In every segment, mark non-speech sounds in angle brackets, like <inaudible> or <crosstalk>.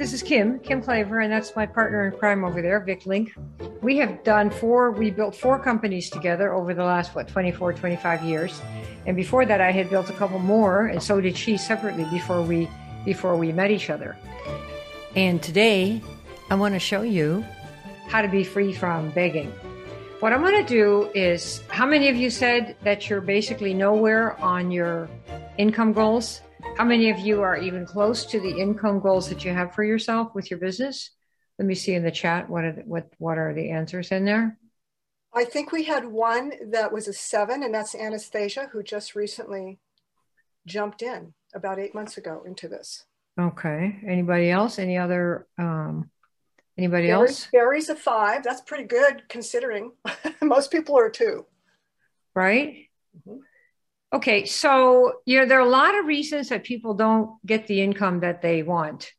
This is Kim, Kim Klaver, and that's my partner in crime over there, Vic Link. We have done four, we built four companies together over the last, what, 24, 25 years. And before that, I had built a couple more, and so did she separately before we, before we met each other. And today, I want to show you how to be free from begging. What I'm going to do is, how many of you said that you're basically nowhere on your income goals? How many of you are even close to the income goals that you have for yourself with your business? Let me see in the chat what are the, what what are the answers in there? I think we had one that was a seven, and that's Anastasia, who just recently jumped in about eight months ago into this. Okay. Anybody else? Any other? Um, anybody Barry, else? Barry's a five. That's pretty good considering <laughs> most people are two. Right. Mm-hmm. Okay, so you know there are a lot of reasons that people don't get the income that they want,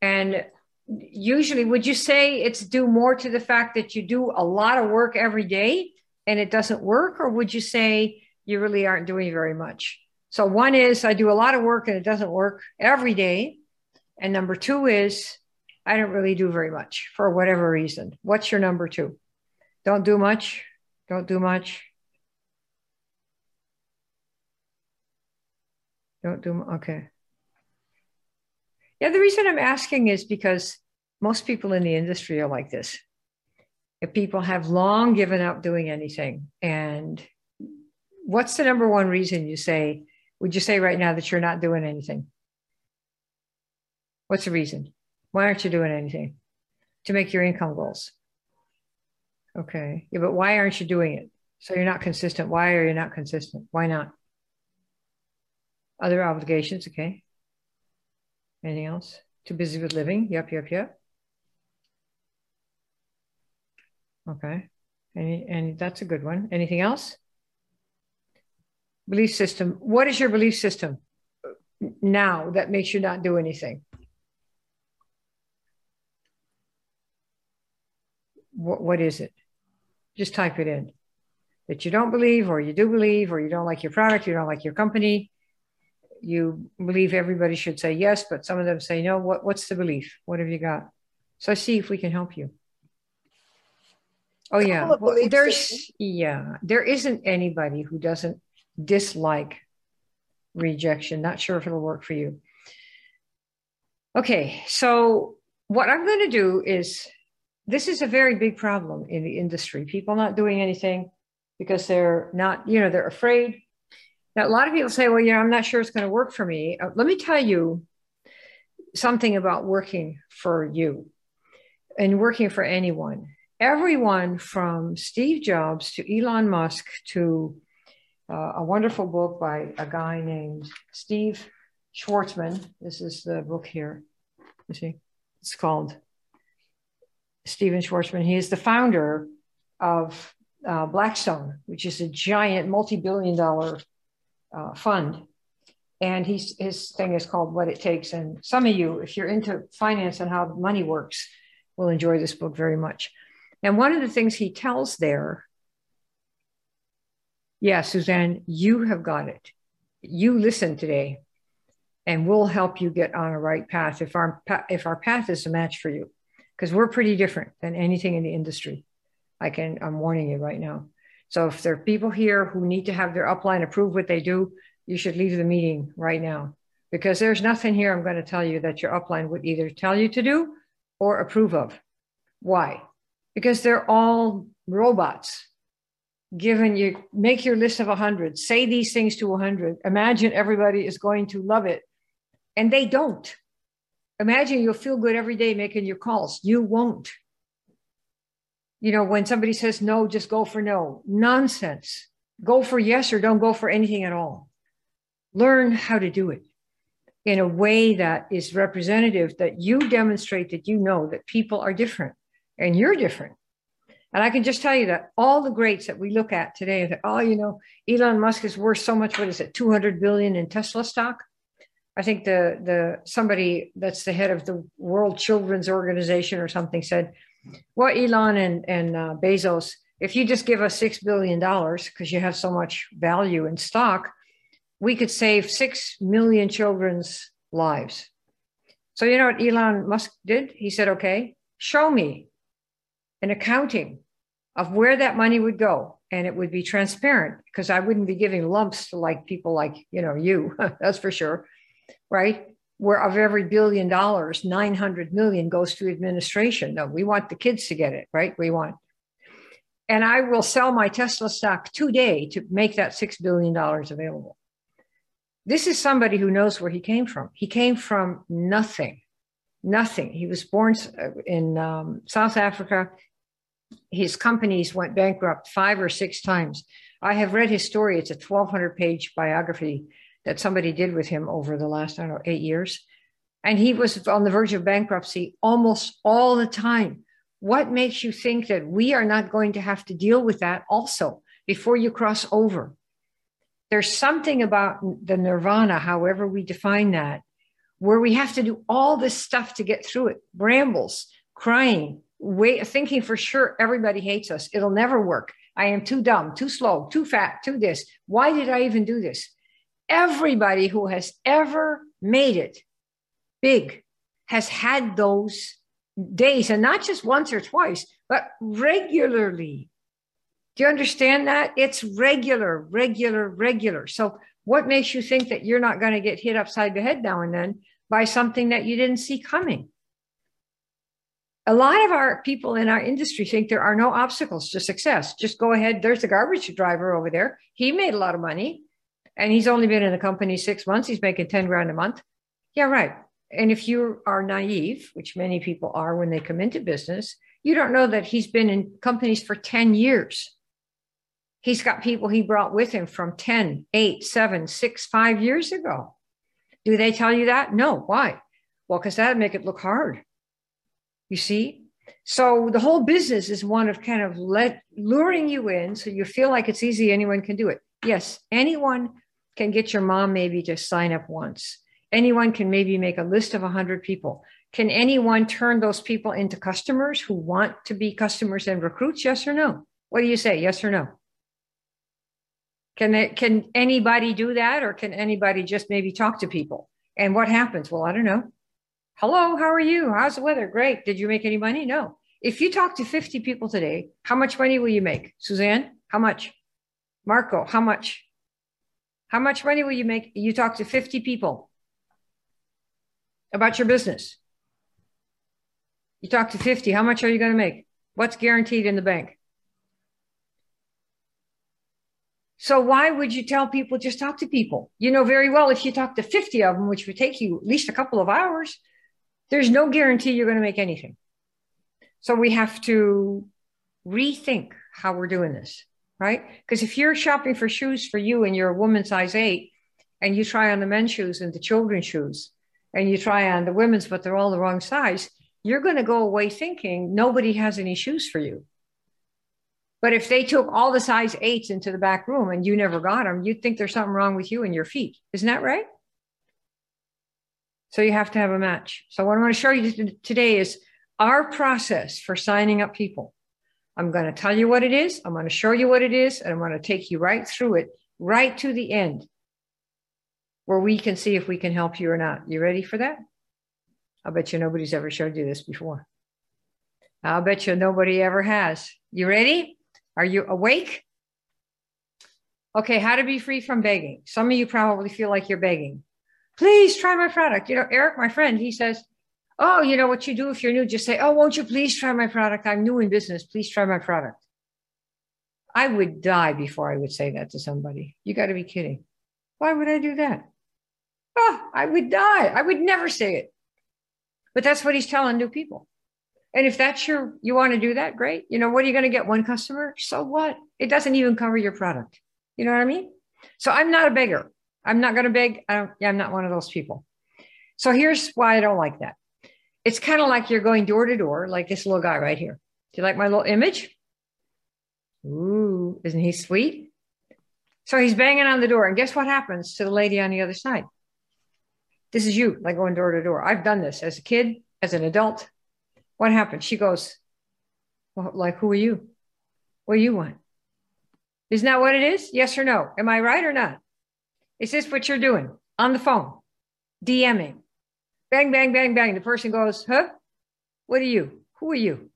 and usually, would you say it's due more to the fact that you do a lot of work every day and it doesn't work, or would you say you really aren't doing very much? So one is I do a lot of work and it doesn't work every day, and number two is I don't really do very much for whatever reason. What's your number two? Don't do much. Don't do much Don't do okay. Yeah, the reason I'm asking is because most people in the industry are like this. If people have long given up doing anything, and what's the number one reason you say? Would you say right now that you're not doing anything? What's the reason? Why aren't you doing anything to make your income goals? Okay, yeah, but why aren't you doing it? So you're not consistent. Why are you not consistent? Why not? Other obligations, okay. Anything else? Too busy with living? Yep, yep, yep. Okay. Any, and that's a good one. Anything else? Belief system. What is your belief system now that makes you not do anything? What, what is it? Just type it in. That you don't believe, or you do believe, or you don't like your product, you don't like your company, you believe everybody should say yes, but some of them say no. What, what's the belief? What have you got? So see if we can help you. Oh yeah, well, there's yeah, there isn't anybody who doesn't dislike rejection. Not sure if it'll work for you. Okay, so what I'm going to do is this is a very big problem in the industry. People not doing anything because they're not, you know, they're afraid now, a lot of people say, well, you know, I'm not sure it's going to work for me. Uh, let me tell you something about working for you and working for anyone. Everyone from Steve Jobs to Elon Musk to uh, a wonderful book by a guy named Steve Schwarzman. This is the book here. You see, it's called Stephen Schwarzman. He is the founder of uh, Blackstone, which is a giant multi billion dollar uh, fund. And he's, his thing is called What It Takes. And some of you, if you're into finance and how money works, will enjoy this book very much. And one of the things he tells there, yeah, Suzanne, you have got it. You listen today, and we'll help you get on a right path if our if our path is a match for you, because we're pretty different than anything in the industry. I can I'm warning you right now. So if there are people here who need to have their upline approve what they do, you should leave the meeting right now because there's nothing here I'm going to tell you that your upline would either tell you to do or approve of. Why? Because they're all robots. Given you make your list of 100, say these things to 100, imagine everybody is going to love it. And they don't. Imagine you'll feel good every day making your calls. You won't you know, when somebody says no, just go for no. Nonsense. Go for yes or don't go for anything at all. Learn how to do it in a way that is representative, that you demonstrate that you know that people are different and you're different. And I can just tell you that all the greats that we look at today, that, oh, you know, Elon Musk is worth so much, what is it, 200 billion in Tesla stock? I think the the somebody that's the head of the World Children's Organization or something said well, Elon and, and uh, Bezos, if you just give us $6 billion because you have so much value in stock, we could save 6 million children's lives. So, you know what Elon Musk did? He said, okay, show me an accounting of where that money would go. And it would be transparent because I wouldn't be giving lumps to like people like, you know, you, <laughs> that's for sure. Right. Where of every billion dollars, 900 million goes to administration. No, we want the kids to get it, right? We want. And I will sell my Tesla stock today to make that $6 billion available. This is somebody who knows where he came from. He came from nothing, nothing. He was born uh, in um, South Africa. His companies went bankrupt five or six times. I have read his story. It's a 1,200 page biography that somebody did with him over the last, I don't know, eight years. And he was on the verge of bankruptcy almost all the time. What makes you think that we are not going to have to deal with that also before you cross over? there's something about the nirvana, however we define that, where we have to do all this stuff to get through it brambles, crying, thinking for sure everybody hates us. It'll never work. I am too dumb, too slow, too fat, too this. Why did I even do this? Everybody who has ever made it big has had those days, and not just once or twice, but regularly. Do you understand that? It's regular, regular, regular. So, what makes you think that you're not going to get hit upside the head now and then by something that you didn't see coming? A lot of our people in our industry think there are no obstacles to success. Just go ahead. There's the garbage driver over there. He made a lot of money and he's only been in the company six months. He's making 10 grand a month. Yeah, right. And if you are naive, which many people are when they come into business, you don't know that he's been in companies for 10 years He's got people he brought with him from 10, 8, 7, 6, 5 years ago. Do they tell you that? No. Why? Well, because that'd make it look hard. You see? So the whole business is one of kind of let luring you in so you feel like it's easy, anyone can do it. Yes, anyone can get your mom maybe to sign up once. Anyone can maybe make a list of 100 people. Can anyone turn those people into customers who want to be customers and recruits? Yes or no? What do you say? Yes or no? Can it, can anybody do that, or can anybody just maybe talk to people? And what happens? Well, I don't know. Hello, how are you? How's the weather? Great. Did you make any money? No. If you talk to 50 people today, how much money will you make? Suzanne, how much? Marco, how much? How much money will you make? You talk to 50 people about your business. You talk to 50, how much are you going to make? What's guaranteed in the bank? So why would you tell people just talk to people? You know very well if you talk to 50 of them, which would take you at least a couple of hours, there's no guarantee you're going to make anything. So we have to rethink how we're doing this, right? Because if you're shopping for shoes for you and you're a woman size eight and you try on the men's shoes and the children's shoes and you try on the women's, but they're all the wrong size, you're going to go away thinking nobody has any shoes for you. But if they took all the size eights into the back room and you never got them, you'd think there's something wrong with you and your feet. Isn't that right? So you have to have a match. So what I want to show you today is our process for signing up people. I'm going to tell you what it is. I'm going to show you what it is, and I'm going to take you right through it, right to the end, where we can see if we can help you or not. You ready for that? I'll bet you nobody's ever showed you this before. I'll bet you nobody ever has. You ready? Are you awake? Okay, how to be free from begging. Some of you probably feel like you're begging. Please try my product. You know, Eric, my friend, he says, Oh, you know what you do if you're new? Just say, Oh, won't you please try my product? I'm new in business. Please try my product. I would die before I would say that to somebody. You got to be kidding. Why would I do that? Oh, I would die. I would never say it. But that's what he's telling new people. And if that's your, you want to do that, great. You know, what are you going to get? One customer? So what? It doesn't even cover your product. You know what I mean? So I'm not a beggar. I'm not going to beg. I don't, yeah, I'm not one of those people. So here's why I don't like that. It's kind of like you're going door to door, like this little guy right here. Do you like my little image? Ooh, isn't he sweet? So he's banging on the door. And guess what happens to the lady on the other side? This is you, like going door to door. I've done this as a kid, as an adult, what happened? She goes, well, like, who are you? What do you want? Isn't that what it is? Yes or no? Am I right or not? Is this what you're doing on the phone? DMing, Bang, bang, bang, bang. The person goes, huh? What are you? Who are you?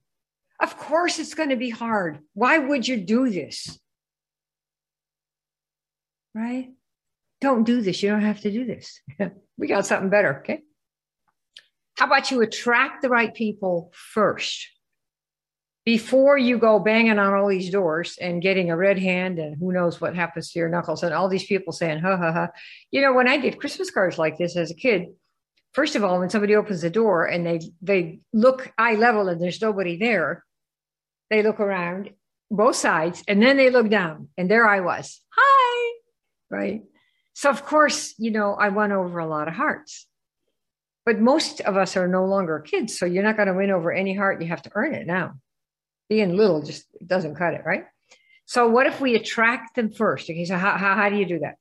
Of course, it's going to be hard. Why would you do this? Right? Don't do this. You don't have to do this. <laughs> we got something better. Okay. How about you attract the right people first? before you go banging on all these doors and getting a red hand and who knows what happens to your knuckles and all these people saying ha ha ha you know when i did christmas cards like this as a kid first of all when somebody opens the door and they they look eye level and there's nobody there they look around both sides and then they look down and there i was. Hi! Right? So of course you know i won over a lot of hearts. But most of us are no longer kids so you're not going to win over any heart. You have to earn it now. Being little just doesn't cut it, right? So what if we attract them first? Okay, so how, how, how do you do that?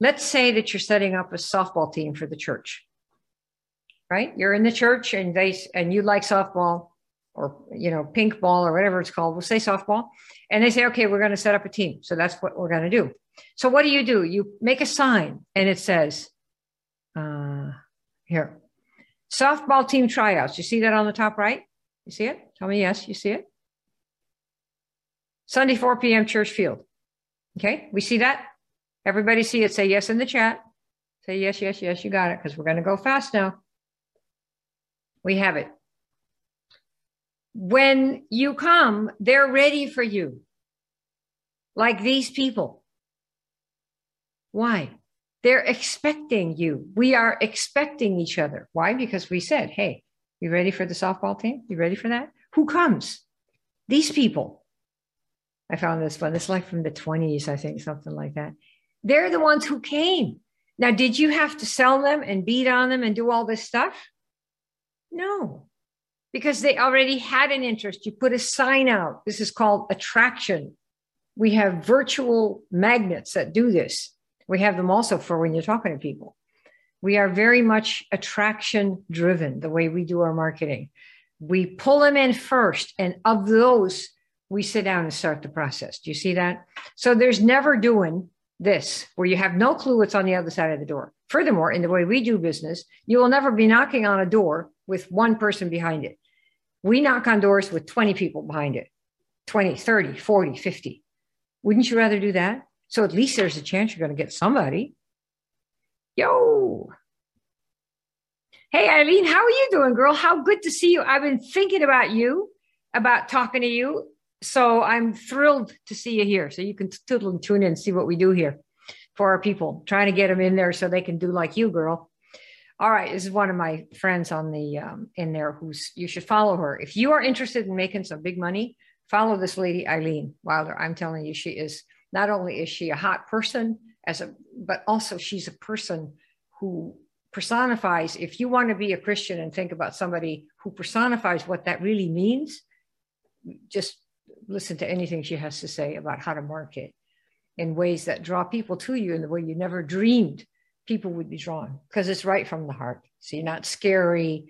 Let's say that you're setting up a softball team for the church, right? You're in the church and they and you like softball or you know pink ball or whatever it's called. We'll say softball, and they say, okay, we're going to set up a team. So that's what we're going to do. So what do you do? You make a sign and it says, uh, here, softball team tryouts. You see that on the top right? You see it? Tell me yes. You see it? Sunday, 4 p.m., church field. Okay, we see that? Everybody see it? Say yes in the chat. Say yes, yes, yes, you got it, because we're going to go fast now. We have it. When you come, they're ready for you, like these people. Why? They're expecting you. We are expecting each other. Why? Because we said, hey, you ready for the softball team? You ready for that? Who comes? These people. I found this one. It's like from the 20s, I think, something like that. They're the ones who came. Now, did you have to sell them and beat on them and do all this stuff? No, because they already had an interest. You put a sign out. This is called attraction. We have virtual magnets that do this. We have them also for when you're talking to people. We are very much attraction driven, the way we do our marketing. We pull them in first, and of those, we sit down and start the process. Do you see that? So there's never doing this where you have no clue what's on the other side of the door. Furthermore, in the way we do business, you will never be knocking on a door with one person behind it. We knock on doors with 20 people behind it 20, 30, 40, 50. Wouldn't you rather do that? So at least there's a chance you're going to get somebody. Yo. Hey, Eileen, how are you doing, girl? How good to see you. I've been thinking about you, about talking to you so I'm thrilled to see you here. So you can tune in and see what we do here for our people, trying to get them in there so they can do like you, girl. All right, this is one of my friends on the um, in there who's you should follow her if you are interested in making some big money. Follow this lady Eileen Wilder. I'm telling you, she is not only is she a hot person as a, but also she's a person who personifies. If you want to be a Christian and think about somebody who personifies what that really means, just listen to anything she has to say about how to market in ways that draw people to you in the way you never dreamed people would be drawn because it's right from the heart. See, not scary,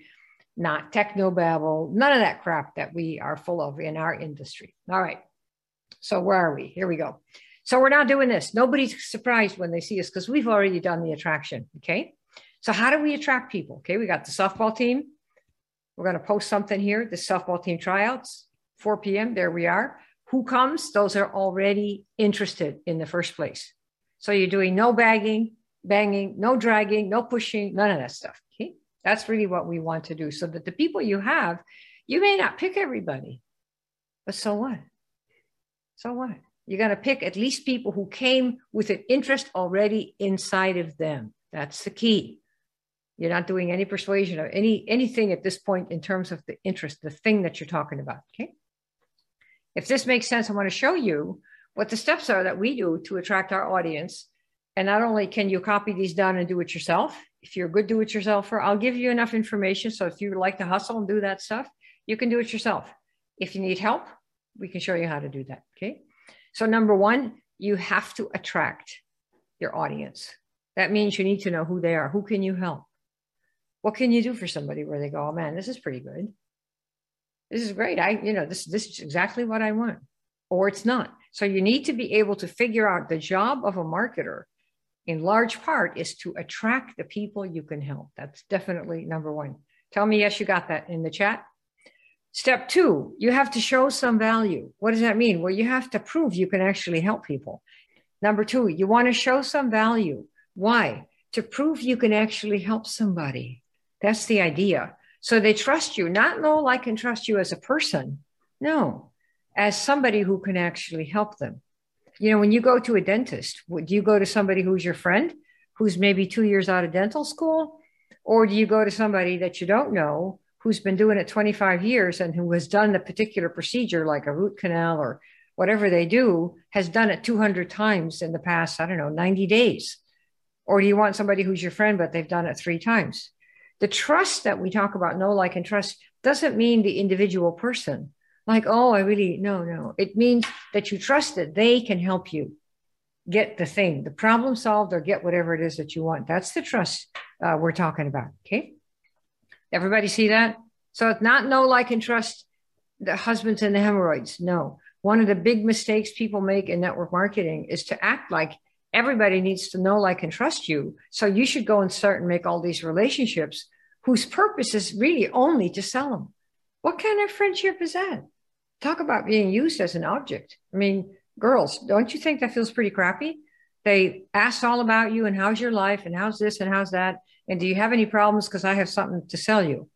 not techno babble, none of that crap that we are full of in our industry. All right. So where are we? Here we go. So we're not doing this. Nobody's surprised when they see us because we've already done the attraction. Okay. So how do we attract people? Okay. We got the softball team. We're going to post something here, the softball team tryouts. 4 p.m. There we are. Who comes? Those are already interested in the first place. So you're doing no bagging, banging, no dragging, no pushing, none of that stuff. Okay. That's really what we want to do so that the people you have, you may not pick everybody, but so what? So what? You're going to pick at least people who came with an interest already inside of them. That's the key. You're not doing any persuasion or any anything at this point in terms of the interest, the thing that you're talking about. Okay. If this makes sense, I want to show you what the steps are that we do to attract our audience. And not only can you copy these down and do it yourself, if you're a good do it yourselfer, I'll give you enough information. So if you like to hustle and do that stuff, you can do it yourself. If you need help, we can show you how to do that. Okay. So, number one, you have to attract your audience. That means you need to know who they are. Who can you help? What can you do for somebody where they go, oh man, this is pretty good this is great. I, you know, this, this is exactly what I want, or it's not. So you need to be able to figure out the job of a marketer in large part is to attract the people you can help. That's definitely number one. Tell me, yes, you got that in the chat. Step two, you have to show some value. What does that mean? Well, you have to prove you can actually help people. Number two, you want to show some value. Why? To prove you can actually help somebody. That's the idea. So they trust you, not know, like, and trust you as a person. No, as somebody who can actually help them you know, when you go to a dentist, would you go to somebody who's your friend, who's maybe two years out of dental school? Or do you go to somebody that you don't know, who's been doing it 25 years and who has done the particular procedure, like a root canal or whatever they do, has done it 200 times in the past, I don't know, 90 days? Or do you want somebody who's your friend, but they've done it three times? The trust that we talk about, know, like, and trust, doesn't mean the individual person like, oh, I really, no, no. It means that you trust that they can help you get the thing, the problem solved, or get whatever it is that you want. That's the trust uh, we're talking about. Okay. Everybody see that? So it's not no, like, and trust the husbands and the hemorrhoids. No. One of the big mistakes people make in network marketing is to act like everybody needs to know, like, and trust you. So you should go and start and make all these relationships whose purpose is really only to sell them. What kind of friendship is that? Talk about being used as an object. I mean, girls, don't you think that feels pretty crappy? They ask all about you and how's your life and how's this and how's that. And do you have any problems? Because I have something to sell you.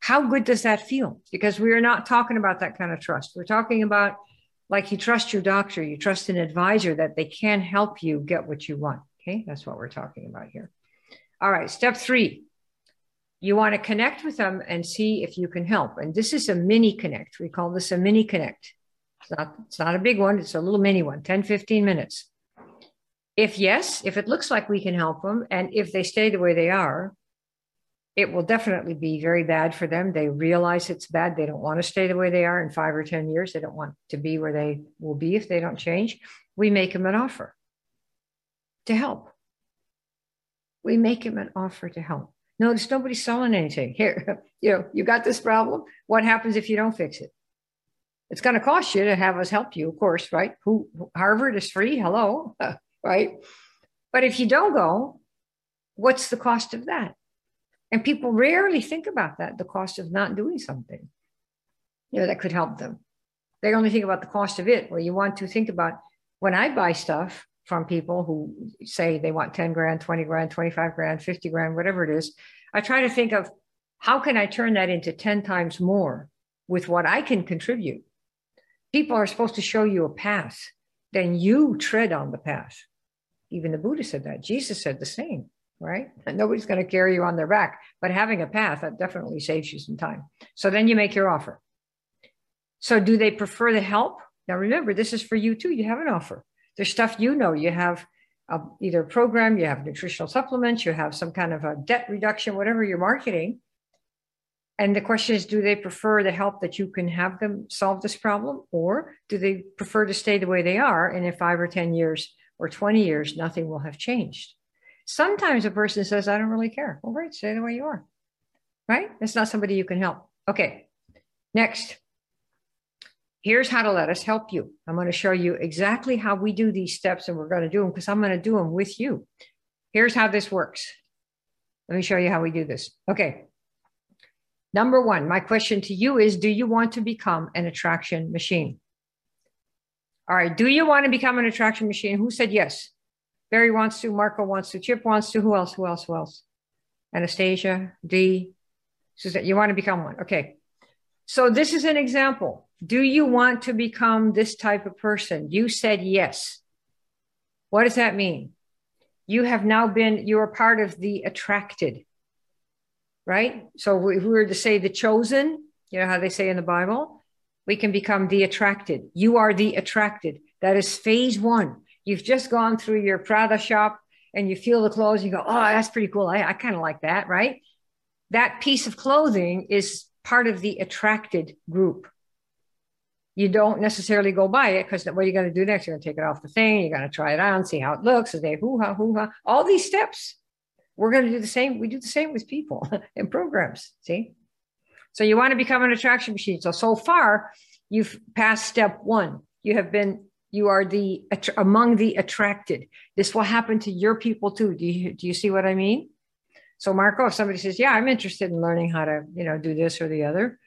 How good does that feel? Because we are not talking about that kind of trust. We're talking about like you trust your doctor, you trust an advisor that they can help you get what you want. Okay, that's what we're talking about here. All right, step three you want to connect with them and see if you can help. And this is a mini connect. We call this a mini connect. It's not, it's not a big one, it's a little mini one, 10, 15 minutes. If yes, if it looks like we can help them, and if they stay the way they are, it will definitely be very bad for them. They realize it's bad. They don't want to stay the way they are in five or 10 years. They don't want to be where they will be if they don't change. We make them an offer to help. We make them an offer to help. Notice nobody's selling anything. Here, <laughs> you know, you got this problem. What happens if you don't fix it? It's going to cost you to have us help you, of course, right? Who Harvard is free. Hello, <laughs> right? But if you don't go, what's the cost of that? And people rarely think about that, the cost of not doing something, you know, that could help them. They only think about the cost of it, where you want to think about when I buy stuff, from people who say they want 10 grand, 20 grand, 25 grand, 50 grand, whatever it is. I try to think of how can I turn that into 10 times more with what I can contribute? People are supposed to show you a path, then you tread on the path. Even the Buddha said that. Jesus said the same, right? Nobody's going to carry you on their back, but having a path that definitely saves you some time. So then you make your offer. So do they prefer the help? Now remember, this is for you too. You have an offer. There's stuff you know. You have a, either a program, you have nutritional supplements, you have some kind of a debt reduction, whatever you're marketing. And the question is, do they prefer the help that you can have them solve this problem, or do they prefer to stay the way they are? And in five or 10 years or 20 years, nothing will have changed. Sometimes a person says, I don't really care. Well, great, stay the way you are. Right? It's not somebody you can help. Okay. Next. Here's how to let us help you. I'm going to show you exactly how we do these steps, and we're going to do them because I'm going to do them with you. Here's how this works. Let me show you how we do this. Okay. Number one, my question to you is Do you want to become an attraction machine? All right. Do you want to become an attraction machine? Who said yes? Barry wants to, Marco wants to, Chip wants to. Who else? Who else? Who else? Anastasia, D. Suzette, you want to become one. Okay. So this is an example. Do you want to become this type of person? You said yes. What does that mean? You have now been, you are part of the attracted, right? So if we were to say the chosen, you know how they say in the Bible, we can become the attracted. You are the attracted. That is phase one. You've just gone through your Prada shop and you feel the clothes, you go, oh, that's pretty cool. I, I kind of like that, right? That piece of clothing is part of the attracted group you don't necessarily go buy it because what are you going to do next? You're going to take it off the thing. You're going to try it on, see how it looks. They hoo ha hoo ha. All these steps. We're going to do the same. We do the same with people <laughs> and programs. See? So you want to become an attraction machine. So so far, you've passed step one. You have been You are the among the attracted. This will happen to your people too. Do you do you see what I mean? So Marco, if somebody says, "Yeah, I'm interested in learning how to, you know, do this or the other,"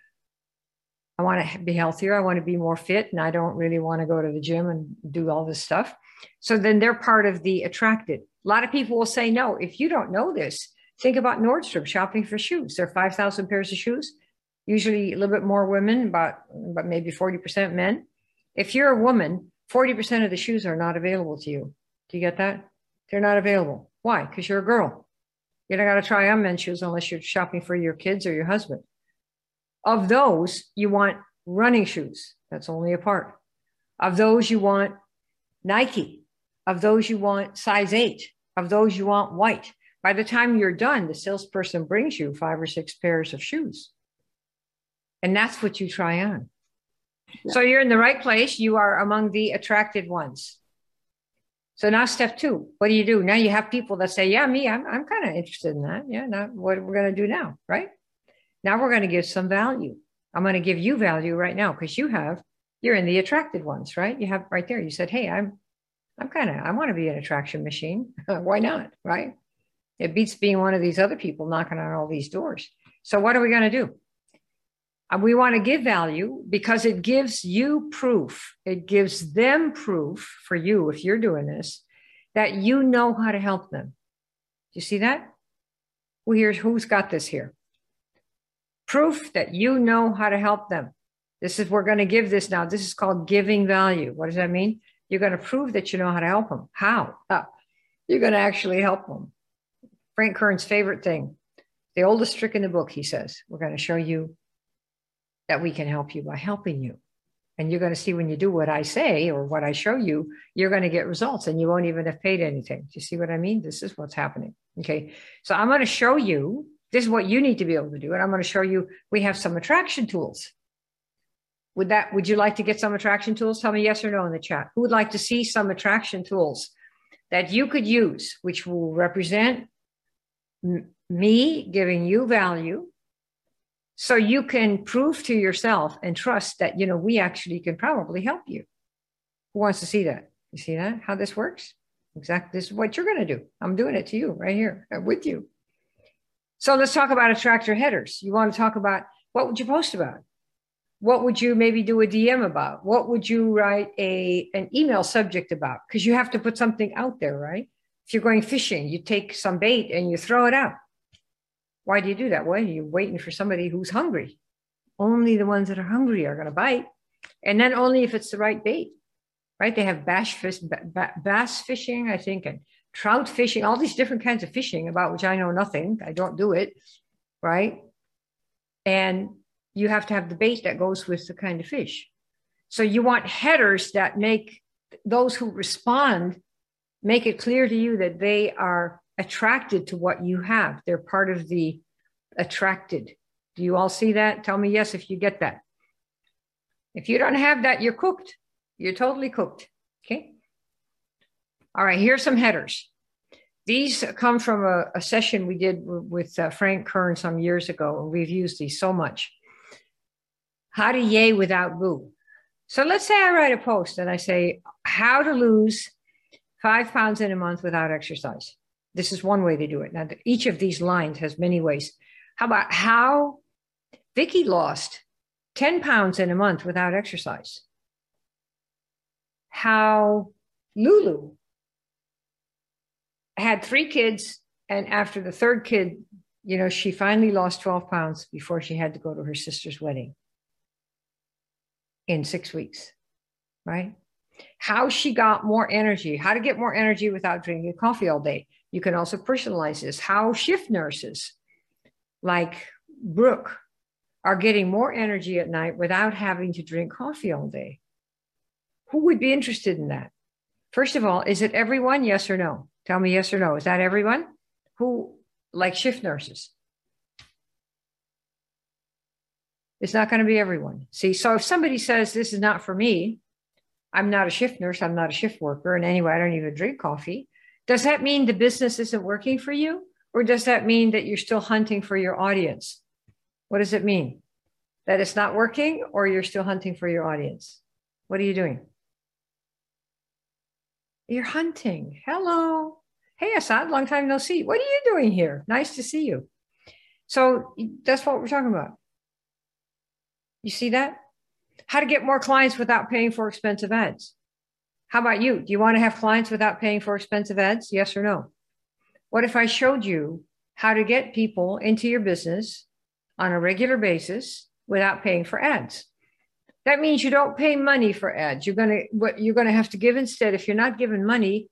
I want to be healthier. I want to be more fit, and I don't really want to go to the gym and do all this stuff. So then they're part of the attracted. A lot of people will say, "No, if you don't know this, think about Nordstrom shopping for shoes. There are five thousand pairs of shoes, usually a little bit more women, but but maybe forty percent men. If you're a woman, forty percent of the shoes are not available to you. Do you get that? They're not available. Why? Because you're a girl you don't got to try on men's shoes unless you're shopping for your kids or your husband. Of those, you want running shoes. That's only a part. Of those, you want Nike. Of those, you want size eight. Of those, you want white. By the time you're done, the salesperson brings you five or six pairs of shoes. And that's what you try on. Yeah. So you're in the right place. You are among the attracted ones. So now step two, what do you do? Now you have people that say, yeah, me, I'm, I'm kind of interested in that. Yeah. Now what we're going to do now, right? Now we're going to give some value. I'm going to give you value right now because you have, you're in the attracted ones, right? You have right there. You said, Hey, I'm, I'm kind of, I want to be an attraction machine. <laughs> Why not? Right. It beats being one of these other people knocking on all these doors. So what are we going to do? Uh, we want to give value because it gives you proof. It gives them proof for you, if you're doing this, that you know how to help them. Do you see that? Well, here's who's got this here. Proof that you know how to help them. This is, we're going to give this now. This is called giving value. What does that mean? You're going to prove that you know how to help them. How? Ah, you're going to actually help them. Frank Kern's favorite thing, the oldest trick in the book, he says, we're going to show you that we can help you by helping you. And you're going to see when you do what I say or what I show you, you're going to get results and you won't even have paid anything. Do you see what I mean? This is what's happening. Okay. So I'm going to show you this is what you need to be able to do. And I'm going to show you we have some attraction tools. Would that would you like to get some attraction tools? Tell me yes or no in the chat. Who would like to see some attraction tools that you could use, which will represent me giving you value so you can prove to yourself and trust that you know we actually can probably help you who wants to see that you see that how this works exactly this is what you're going to do i'm doing it to you right here uh, with you so let's talk about attractor headers you want to talk about what would you post about what would you maybe do a dm about what would you write a an email subject about because you have to put something out there right if you're going fishing you take some bait and you throw it out why do you do that? Well, you're waiting for somebody who's hungry. Only the ones that are hungry are going to bite. And then only if it's the right bait, right? They have bass, fish, bass fishing, I think, and trout fishing, all these different kinds of fishing about which I know nothing. I don't do it, right? And you have to have the bait that goes with the kind of fish. So you want headers that make those who respond make it clear to you that they are attracted to what you have. They're part of the attracted. Do you all see that? Tell me yes if you get that. If you don't have that, you're cooked. You're totally cooked. Okay. All right, here's some headers. These come from a, a session we did with uh, Frank Kern some years ago, and we've used these so much. How to yay without boo. So let's say I write a post and I say, How to lose five pounds in a month without exercise. This is one way to do it. Now, each of these lines has many ways. How about how Vicky lost 10 pounds in a month without exercise? How Lulu had three kids, and after the third kid, you know, she finally lost 12 pounds before she had to go to her sister's wedding in six weeks, right? How she got more energy, how to get more energy without drinking coffee all day. You can also personalize this. How shift nurses like Brooke are getting more energy at night without having to drink coffee all day. Who would be interested in that? First of all, is it everyone? Yes or no? Tell me yes or no. Is that everyone? Who like shift nurses? It's not going to be everyone. See, so if somebody says this is not for me, I'm not a shift nurse, I'm not a shift worker, and anyway, I don't even drink coffee. Does that mean the business isn't working for you? Or does that mean that you're still hunting for your audience? What does it mean? That it's not working or you're still hunting for your audience? What are you doing? You're hunting. Hello. Hey, Assad, long time no see. What are you doing here? Nice to see you. So that's what we're talking about. You see that? How to get more clients without paying for expensive ads. How about you? Do you want to have clients without paying for expensive ads? Yes or no? What if I showed you how to get people into your business on a regular basis without paying for ads? That means you don't pay money for ads. You're gonna what you're gonna have to give instead. If you're not given money,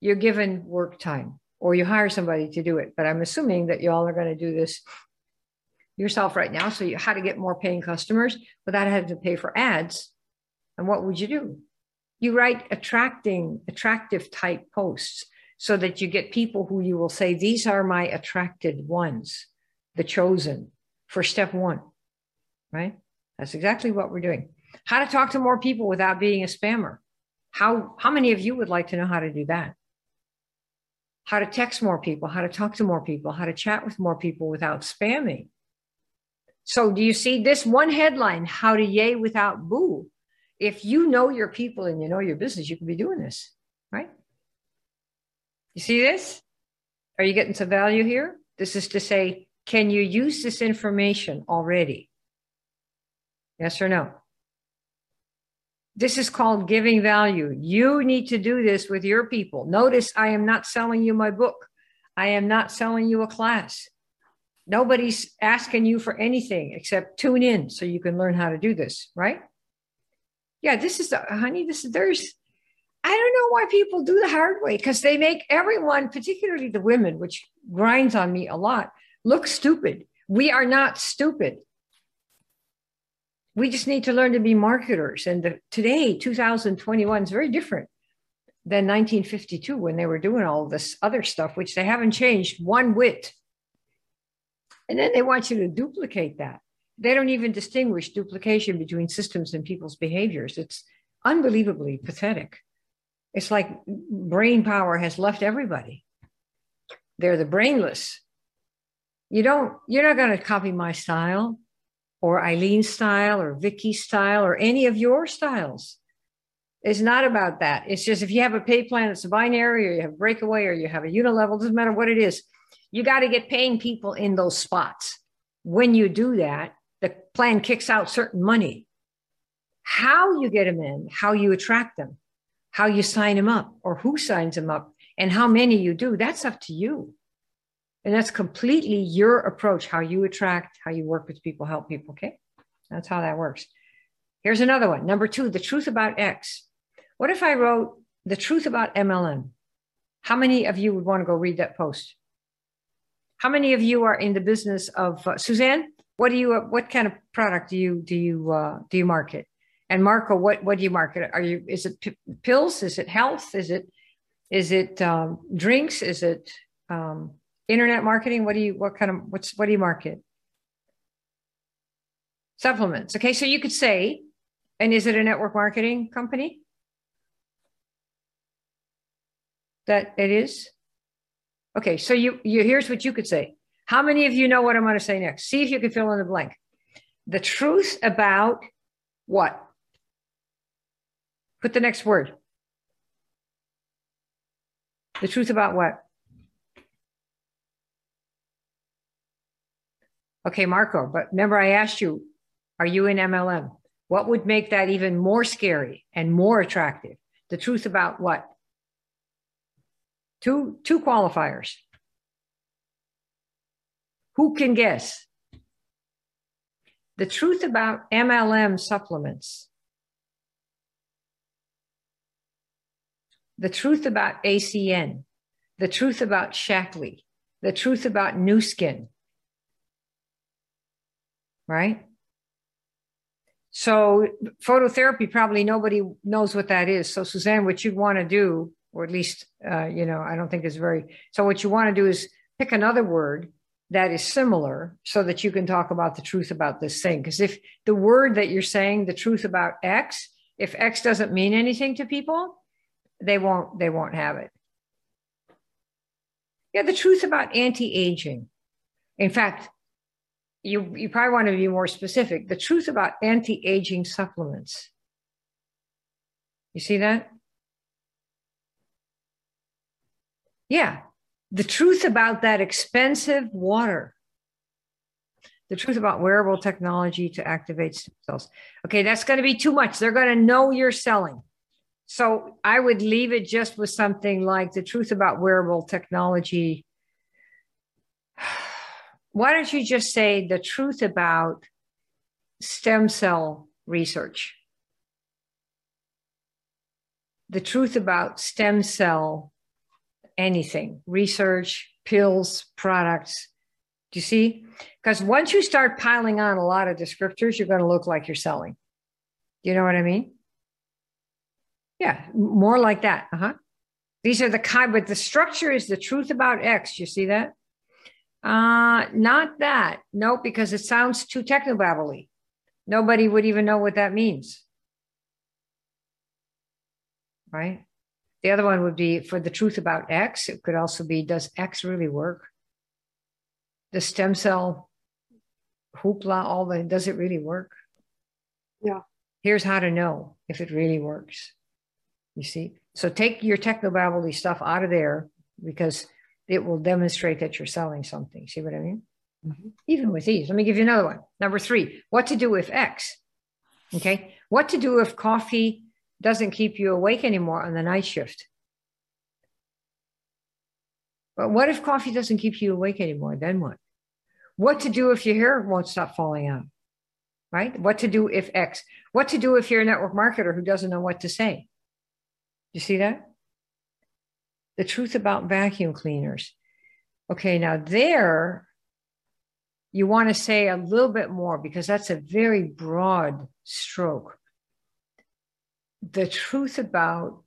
you're given work time or you hire somebody to do it. But I'm assuming that y'all are going to do this yourself right now. So you how to get more paying customers without having to pay for ads. And what would you do? You write attracting, attractive type posts so that you get people who you will say, these are my attracted ones, the chosen for step one, right? That's exactly what we're doing. How to talk to more people without being a spammer. How, how many of you would like to know how to do that? How to text more people, how to talk to more people, how to chat with more people without spamming. So, do you see this one headline, How to Yay Without Boo? If you know your people and you know your business, you can be doing this, right? You see this? Are you getting some value here? This is to say, can you use this information already? Yes or no? This is called giving value. You need to do this with your people. Notice I am not selling you my book. I am not selling you a class. Nobody's asking you for anything except tune in so you can learn how to do this, right? Yeah, this is, honey, this is, there's, I don't know why people do the hard way because they make everyone, particularly the women, which grinds on me a lot, look stupid. We are not stupid we just need to learn to be marketers. And the, today, 2021 is very different than 1952 when they were doing all this other stuff, which they haven't changed one whit. And then they want you to duplicate that. They don't even distinguish duplication between systems and people's behaviors. It's unbelievably pathetic. It's like brain power has left everybody. They're the brainless. You don't, you're not going to copy my style or Eileen's style or Vicky's style or any of your styles. It's not about that. It's just if you have a pay plan, it's a binary, or you have breakaway, or you have a unilevel, doesn't matter what it is. You got to get paying people in those spots. When you do that, the plan kicks out certain money. How you get them in, how you attract them, how you sign them up, or who signs them up, and how many you do, that's up to you. And that's completely your approach, how you attract, how you work with people, help people. Okay. That's how that works. Here's another one. Number two, the truth about X. What if I wrote the truth about MLM? How many of you would want to go read that post? How many of you are in the business of uh, Suzanne? What do you? Uh, what kind of product do you do you uh, do you market? And Marco, what what do you market? Are you? Is it p- pills? Is it health? Is it is it um, drinks? Is it um, internet marketing what do you what kind of what's what do you market? Supplements. Okay so you could say and is it a network marketing company? That it is? Okay so you you here's what you could say. How many of you know what i'm going to say next? See if you can fill in the blank. The truth about what? Put the next word. The truth about what Okay, Marco, but remember I asked you, are you in MLM? What would make that even more scary and more attractive? The truth about what? Two, two qualifiers. Who can guess? The truth about MLM supplements. The truth about ACN. The truth about Shaklee. The truth about Nu Skin right? So phototherapy, probably nobody knows what that is. So Suzanne, what you want to do, or at least, uh, you know, I don't think is very. So what you want to do is pick another word that is similar, so that you can talk about the truth about this thing. Because if the word that you're saying, the truth about X, if X doesn't mean anything to people, they won't. They won't have it. Yeah, the truth about anti-aging. In fact, you, you probably want to be more specific. The truth about anti aging supplements. You see that? Yeah. The truth about that expensive water. The truth about wearable technology to activate stem cells. Okay, that's going to be too much. They're going to know you're selling. So I would leave it just with something like the truth about wearable technology. Why don't you just say the truth about stem cell research? The truth about stem cell anything, research, pills, products. Do you see? Because once you start piling on a lot of descriptors, you're going to look like you're selling. Do you know what I mean? Yeah, more like that. Uh huh. These are the kind, but the structure is the truth about X. You see that? Uh, not that. Nope, because it sounds too technobabbly. Nobody would even know what that means. Right? The other one would be for the truth about X. It could also be Does X really work? The stem cell hoopla, all the, does it really work? Yeah. Here's how to know if it really works. You see? So take your technobabbly stuff out of there because it will demonstrate that you're selling something. See what I mean? Mm-hmm. Even with these. Let me give you another one. Number three, what to do if X? Okay. What to do if coffee doesn't keep you awake anymore on the night shift? But what if coffee doesn't keep you awake anymore? Then what? What to do if your hair won't stop falling out? Right? What to do if X? What to do if you're a network marketer who doesn't know what to say? You see that? The truth about vacuum cleaners. Okay, now there you want to say a little bit more because that's a very broad stroke. The truth about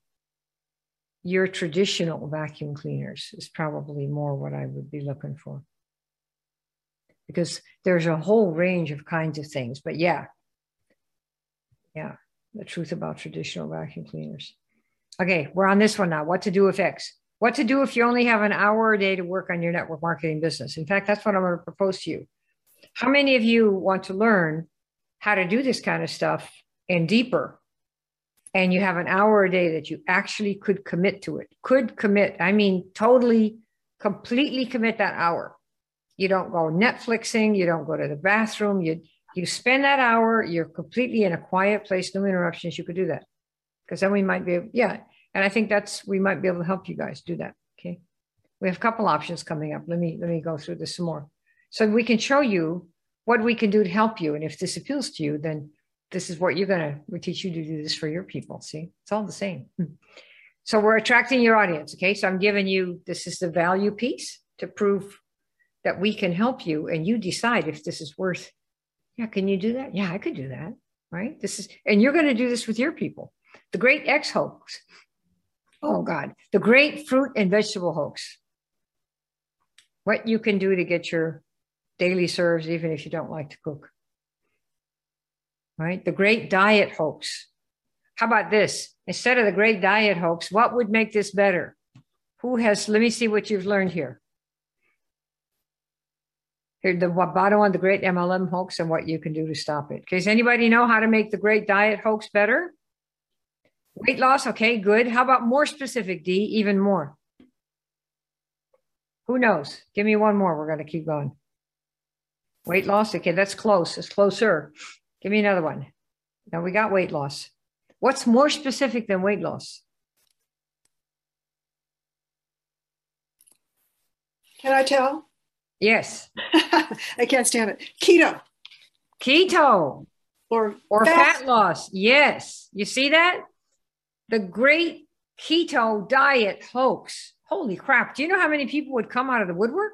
your traditional vacuum cleaners is probably more what I would be looking for. Because there's a whole range of kinds of things. But yeah, yeah, the truth about traditional vacuum cleaners. Okay, we're on this one now. What to do with X? What to do if you only have an hour a day to work on your network marketing business? In fact, that's what I'm going to propose to you. How many of you want to learn how to do this kind of stuff and deeper? And you have an hour a day that you actually could commit to it. Could commit, I mean, totally, completely commit that hour. You don't go Netflixing, you don't go to the bathroom, you you spend that hour, you're completely in a quiet place, no interruptions, you could do that because then we might be, yeah. And I think that's, we might be able to help you guys do that. Okay. We have a couple options coming up. Let me, let me go through this some more. So we can show you what we can do to help you. And if this appeals to you, then this is what you're going to, we teach you to do this for your people. See, it's all the same. So we're attracting your audience. Okay. So I'm giving you, this is the value piece to prove that we can help you and you decide if this is worth, yeah, can you do that? Yeah, I could do that. Right. This is, and you're going to do this with your people. The great X hoax. Oh, God. The great fruit and vegetable hoax. What you can do to get your daily serves, even if you don't like to cook. Right? The great diet hoax. How about this? Instead of the great diet hoax, what would make this better? Who has, let me see what you've learned here. Here, the bottom one, the great MLM hoax and what you can do to stop it. Does anybody know how to make the great diet hoax better? Weight loss, okay, good. How about more specific, D, even more? Who knows? Give me one more. We're going to keep going. Weight loss, okay, that's close. It's closer. Give me another one. Now we got weight loss. What's more specific than weight loss? Can I tell? Yes. <laughs> I can't stand it. Keto. Keto. Or, or fat. fat loss. Yes. You see that? The great keto diet hoax. Holy crap. Do you know how many people would come out of the woodwork?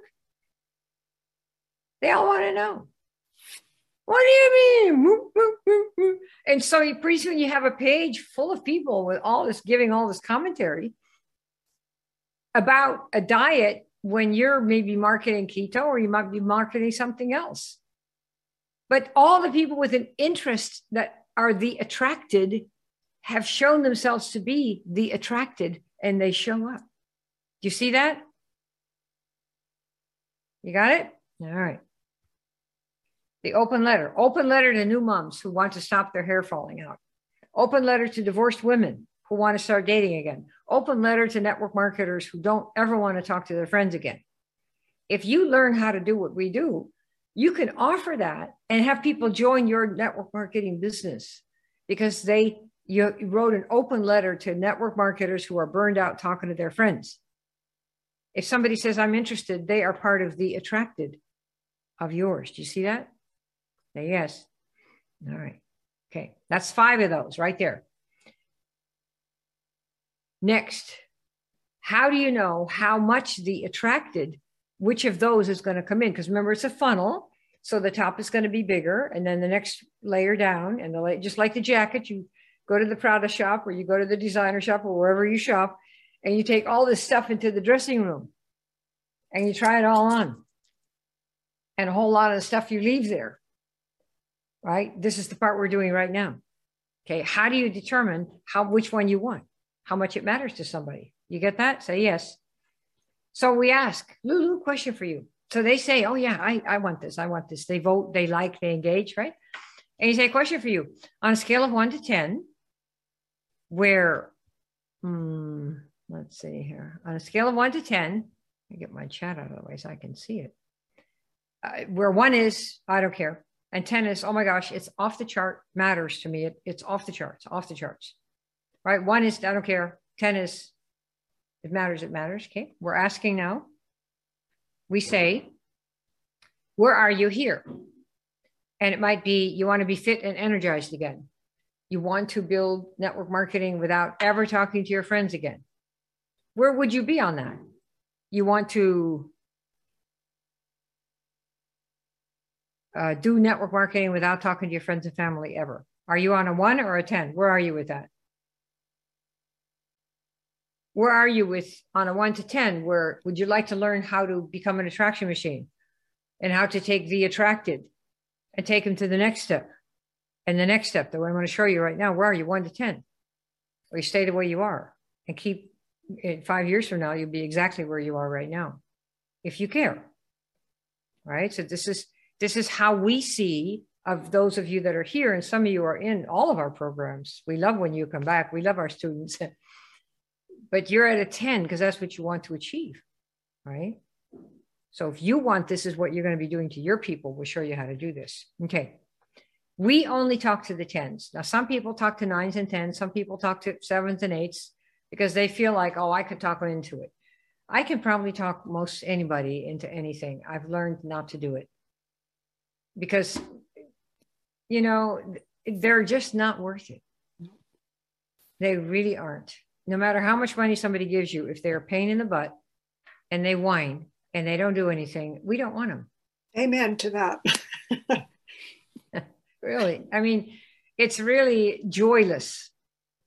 They all want to know. What do you mean? And so you pretty soon you have a page full of people with all this giving all this commentary about a diet when you're maybe marketing keto or you might be marketing something else. But all the people with an interest that are the attracted have shown themselves to be the attracted and they show up. Do you see that? You got it? All right. The open letter. Open letter to new moms who want to stop their hair falling out. Open letter to divorced women who want to start dating again. open letter to network marketers who don't ever want to talk to their friends again. If you learn how to do what we do, you can offer that and have people join your network marketing business because they you wrote an open letter to network marketers who are burned out talking to their friends. If somebody says, I'm interested, they are part of the attracted of yours. Do you see that? Say yes. All right. Okay. That's five of those right there. Next, how do you know how much the attracted, which of those is going to come in? Because remember, it's a funnel. So the top is going to be bigger, and then the next layer down, and the just like the jacket, you go to the Prada shop or you go to the designer shop or wherever you shop, and you take all this stuff into the dressing room, and you try it all on, and a whole lot of the stuff you leave there. Right. This is the part we're doing right now. Okay. How do you determine how which one you want? How much it matters to somebody? You get that? Say yes. So we ask, Lulu, question for you. So they say, oh, yeah, I, I want this. I want this. They vote, they like, they engage, right? And you say, question for you. On a scale of one to 10, where, hmm, let's see here. On a scale of one to 10, I get my chat out of the way so I can see it. Uh, where one is, I don't care. And 10 is, oh my gosh, it's off the chart, matters to me. It, it's off the charts, off the charts. Right? One is, I don't care. 10 is, it matters, it matters. Okay. We're asking now we say, Where are you here? And it might be you want to be fit and energized again. You want to build network marketing without ever talking to your friends again. Where would you be on that? You want to uh, do network marketing without talking to your friends and family ever. Are you on a one or a 10? Where are you with that? where are you with on a one to 10? Where would you like to learn how to become an attraction machine and how to take the attracted and take them to the next step? And the next step that I'm going to show you right now, where are you one to 10? Or you stay the way you are and keep in five years from now, you'll be exactly where you are right now if you care. Right. So this is this is how we see of those of you that are here, and some of you are in all of our programs. We love when you come back. We love our students. <laughs> but you're at a 10 because that's what you want to achieve, right? So if you want this is what you're going to be doing to your people, we'll show you how to do this. Okay. We only talk to the 10s. Now, some people talk to nines and 10s, some people talk to sevens and eights because they feel like, oh, I could talk them into it. I can probably talk most anybody into anything. I've learned not to do it because, you know, they're just not worth it. They really aren't no matter how much money somebody gives you, if they're a pain in the butt and they whine and they don't do anything, we don't want them. Amen to that. <laughs> really. I mean, it's really joyless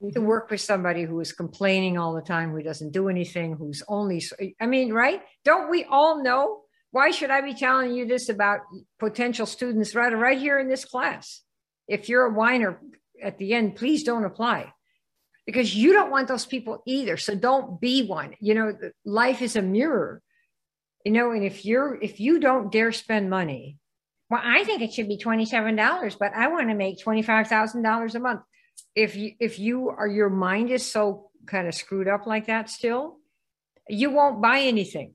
mm-hmm. to work with somebody who is complaining all the time, who doesn't do anything, who's only, I mean, right? Don't we all know? Why should I be telling you this about potential students right, right here in this class? If you're a whiner at the end, please don't apply because you don't want those people either. So don't be one. You know, life is a mirror. You know, and if you're if you don't dare spend money, well, I think it should be $27, but I want to make $25,000 a month. If you if you are your mind is so kind of screwed up like that still, you won't buy anything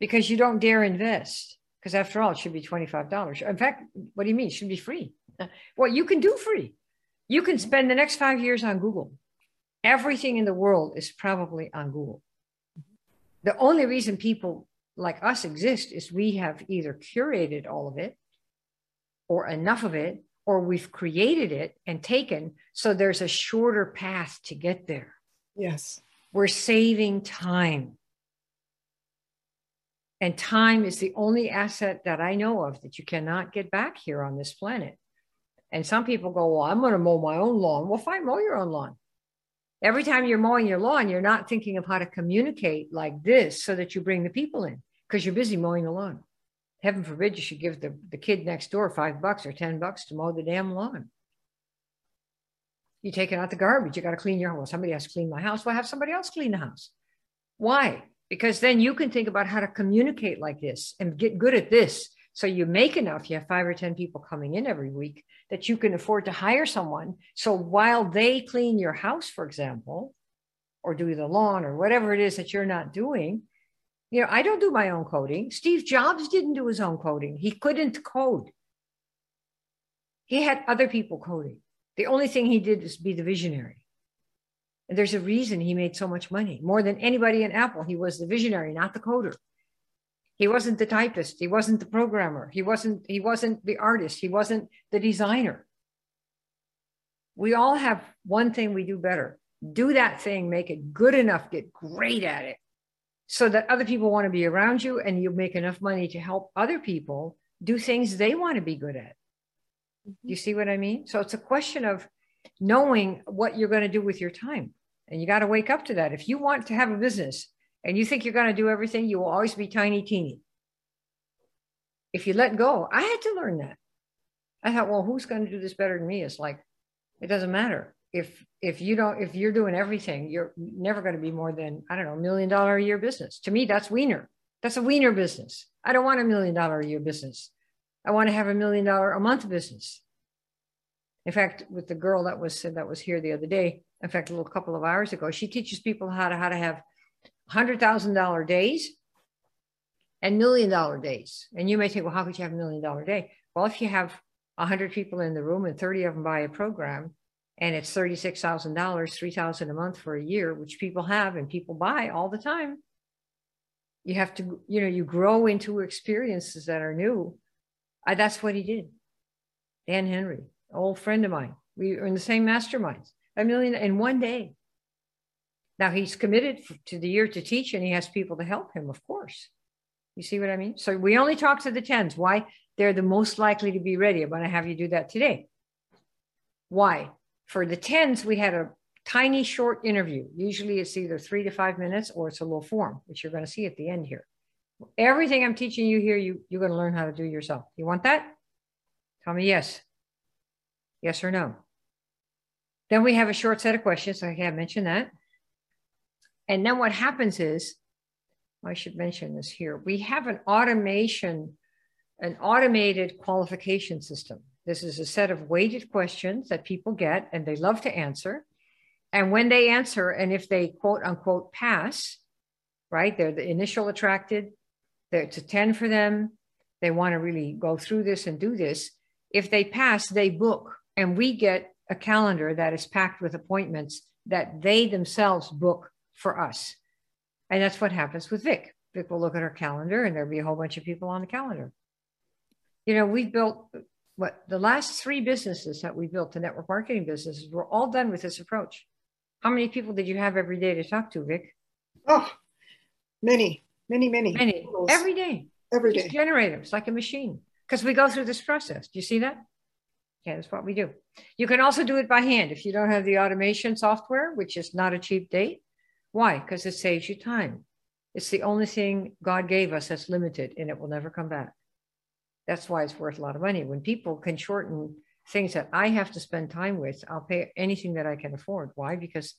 because you don't dare invest. Because after all, it should be $25. In fact, what do you mean? It should be free. Well, you can do free. You can spend the next five years on Google everything in the world is probably on Google. The only reason people like us exist is we have either curated all of it or enough of it, or we've created it and taken. So there's a shorter path to get there. Yes. We're saving time. And time is the only asset that I know of that you cannot get back here on this planet. And some people go, Well, I'm going to mow my own lawn. Well, fine, mow your own lawn. Every time you're mowing your lawn, you're not thinking of how to communicate like this so that you bring the people in because you're busy mowing the lawn. Heaven forbid you should give the, the kid next door five bucks or 10 bucks to mow the damn lawn. You taking out the garbage, you got to clean your house. Somebody has to clean my house. Well, have somebody else clean the house. Why? Because then you can think about how to communicate like this and get good at this. So you make enough, you have five or 10 people coming in every week that you can afford to hire someone. So while they clean your house, for example, or do the lawn or whatever it is that you're not doing. You know, I don't do my own coding. Steve Jobs didn't do his own coding. He couldn't code. He had other people coding. The only thing he did was be the visionary. And there's a reason he made so much money. More than anybody in Apple, he was the visionary, not the coder. He wasn't the typist, he wasn't the programmer, he wasn't he wasn't the artist, he wasn't the designer. We all have one thing we do better. Do that thing, make it good enough, get great at it so that other people want to be around you and you make enough money to help other people do things they want to be good at. Mm-hmm. You see what I mean? So it's a question of knowing what you're going to do with your time. And you got to wake up to that. If you want to have a business and you think you're going to do everything, you will always be tiny, teeny. If you let go, I had to learn that. I thought, well, who's going to do this better than me? It's like, it doesn't matter. If if you don't, if you're doing everything, you're never going to be more than, I don't know, a million dollar a year business. To me, that's wiener. That's a wiener business. I don't want a million dollar a year business. I want to have a million dollar a month business. In fact, with the girl that was that was here the other day, in fact, a little couple of hours ago, she teaches people how to how to have hundred thousand dollar days and million dollar days. And you may think, well, how could you have a million dollar day? Well, if you have hundred people in the room and 30 of them buy a program, and it's $36,000, 3000 a month for a year, which people have and people buy all the time. You have to, you know, you grow into experiences that are new. I, that's what he did. Dan Henry, old friend of mine. We were in the same masterminds, a million in one day. Now he's committed to the year to teach and he has people to help him, of course. You see what I mean? So we only talk to the tens. Why? They're the most likely to be ready. I'm going to have you do that today. Why? For the tens, we had a tiny short interview. Usually it's either three to five minutes or it's a little form, which you're going to see at the end here. Everything I'm teaching you here, you, you're going to learn how to do yourself. You want that? Tell me yes. Yes or no. Then we have a short set of questions. I have mentioned that. And then what happens is, I should mention this here. We have an automation, an automated qualification system. This is a set of weighted questions that people get and they love to answer. And when they answer, and if they quote unquote pass, right, they're the initial attracted, it's a 10 for them. They want to really go through this and do this. If they pass, they book, and we get a calendar that is packed with appointments that they themselves book for us. And that's what happens with Vic. Vic will look at her calendar and there'll be a whole bunch of people on the calendar. You know, we've built what the last three businesses that we built, the network marketing businesses, were all done with this approach. How many people did you have every day to talk to, Vic? Oh, many, many, many. Many. Every day. Every day. Generators, like a machine. Because we go through this process. Do you see that? Yeah, that's what we do. You can also do it by hand if you don't have the automation software, which is not a cheap date. Why? Because it saves you time. It's the only thing God gave us that's limited and it will never come back. That's why it's worth a lot of money. When people can shorten things that I have to spend time with, I'll pay anything that I can afford. Why? Because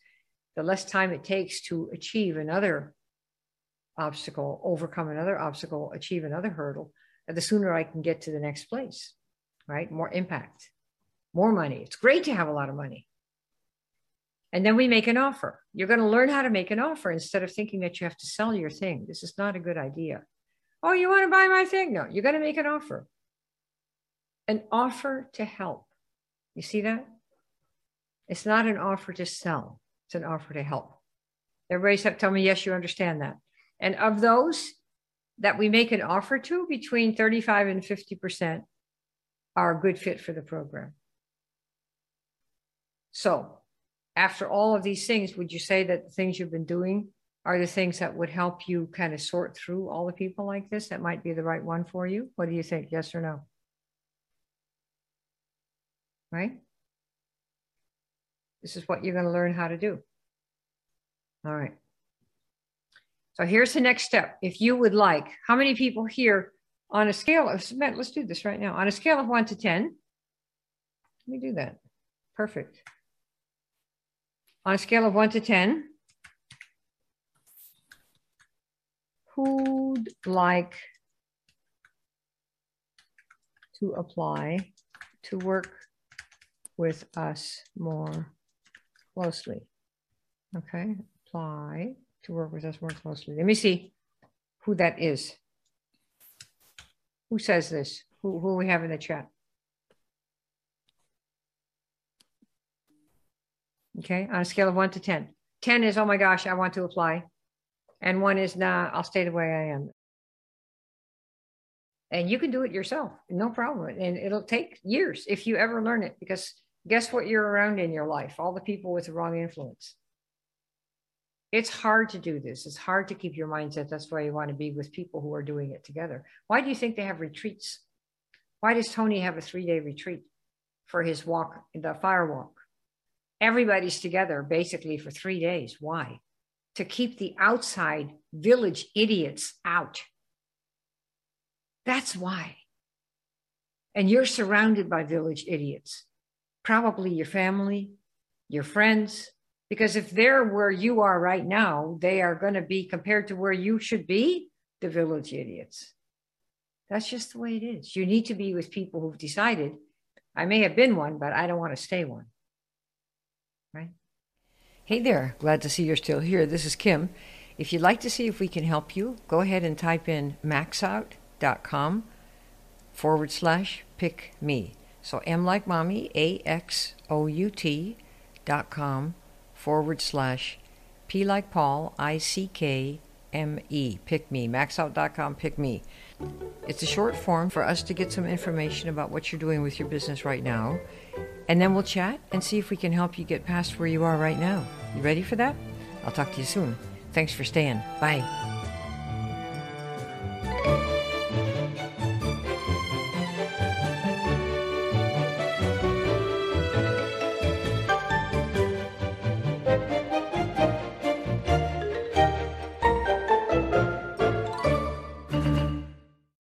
the less time it takes to achieve another obstacle, overcome another obstacle, achieve another hurdle, the sooner I can get to the next place, right? More impact, more money. It's great to have a lot of money. And then we make an offer. You're going to learn how to make an offer instead of thinking that you have to sell your thing. This is not a good idea. Oh, you want to buy my thing? No, you're going to make an offer. An offer to help. You see that? It's not an offer to sell, it's an offer to help. Everybody tell me, yes, you understand that. And of those that we make an offer to, between 35 and 50% are a good fit for the program. So, after all of these things, would you say that the things you've been doing are the things that would help you kind of sort through all the people like this that might be the right one for you? What do you think? Yes or no? Right? This is what you're going to learn how to do. All right. So here's the next step. If you would like, how many people here on a scale of, let's do this right now. On a scale of one to 10, let me do that. Perfect. On a scale of one to 10, who'd like to apply to work with us more closely? Okay, apply to work with us more closely. Let me see who that is. Who says this? Who, who we have in the chat? Okay, on a scale of one to 10. 10 is, oh my gosh, I want to apply. And one is, nah, I'll stay the way I am. And you can do it yourself, no problem. And it'll take years if you ever learn it, because guess what you're around in your life? All the people with the wrong influence. It's hard to do this. It's hard to keep your mindset. That's why you want to be with people who are doing it together. Why do you think they have retreats? Why does Tony have a three day retreat for his walk, the fire walk? Everybody's together basically for three days. Why? To keep the outside village idiots out. That's why. And you're surrounded by village idiots, probably your family, your friends, because if they're where you are right now, they are going to be compared to where you should be, the village idiots. That's just the way it is. You need to be with people who've decided, I may have been one, but I don't want to stay one. Right? Hey there. Glad to see you're still here. This is Kim. If you'd like to see if we can help you, go ahead and type in maxout.com forward slash pick me. So M like mommy, A X O U T dot com forward slash P like Paul, I C K M E. Pick me. Maxout.com, pick me. It's a short form for us to get some information about what you're doing with your business right now. And then we'll chat and see if we can help you get past where you are right now. You ready for that? I'll talk to you soon. Thanks for staying. Bye.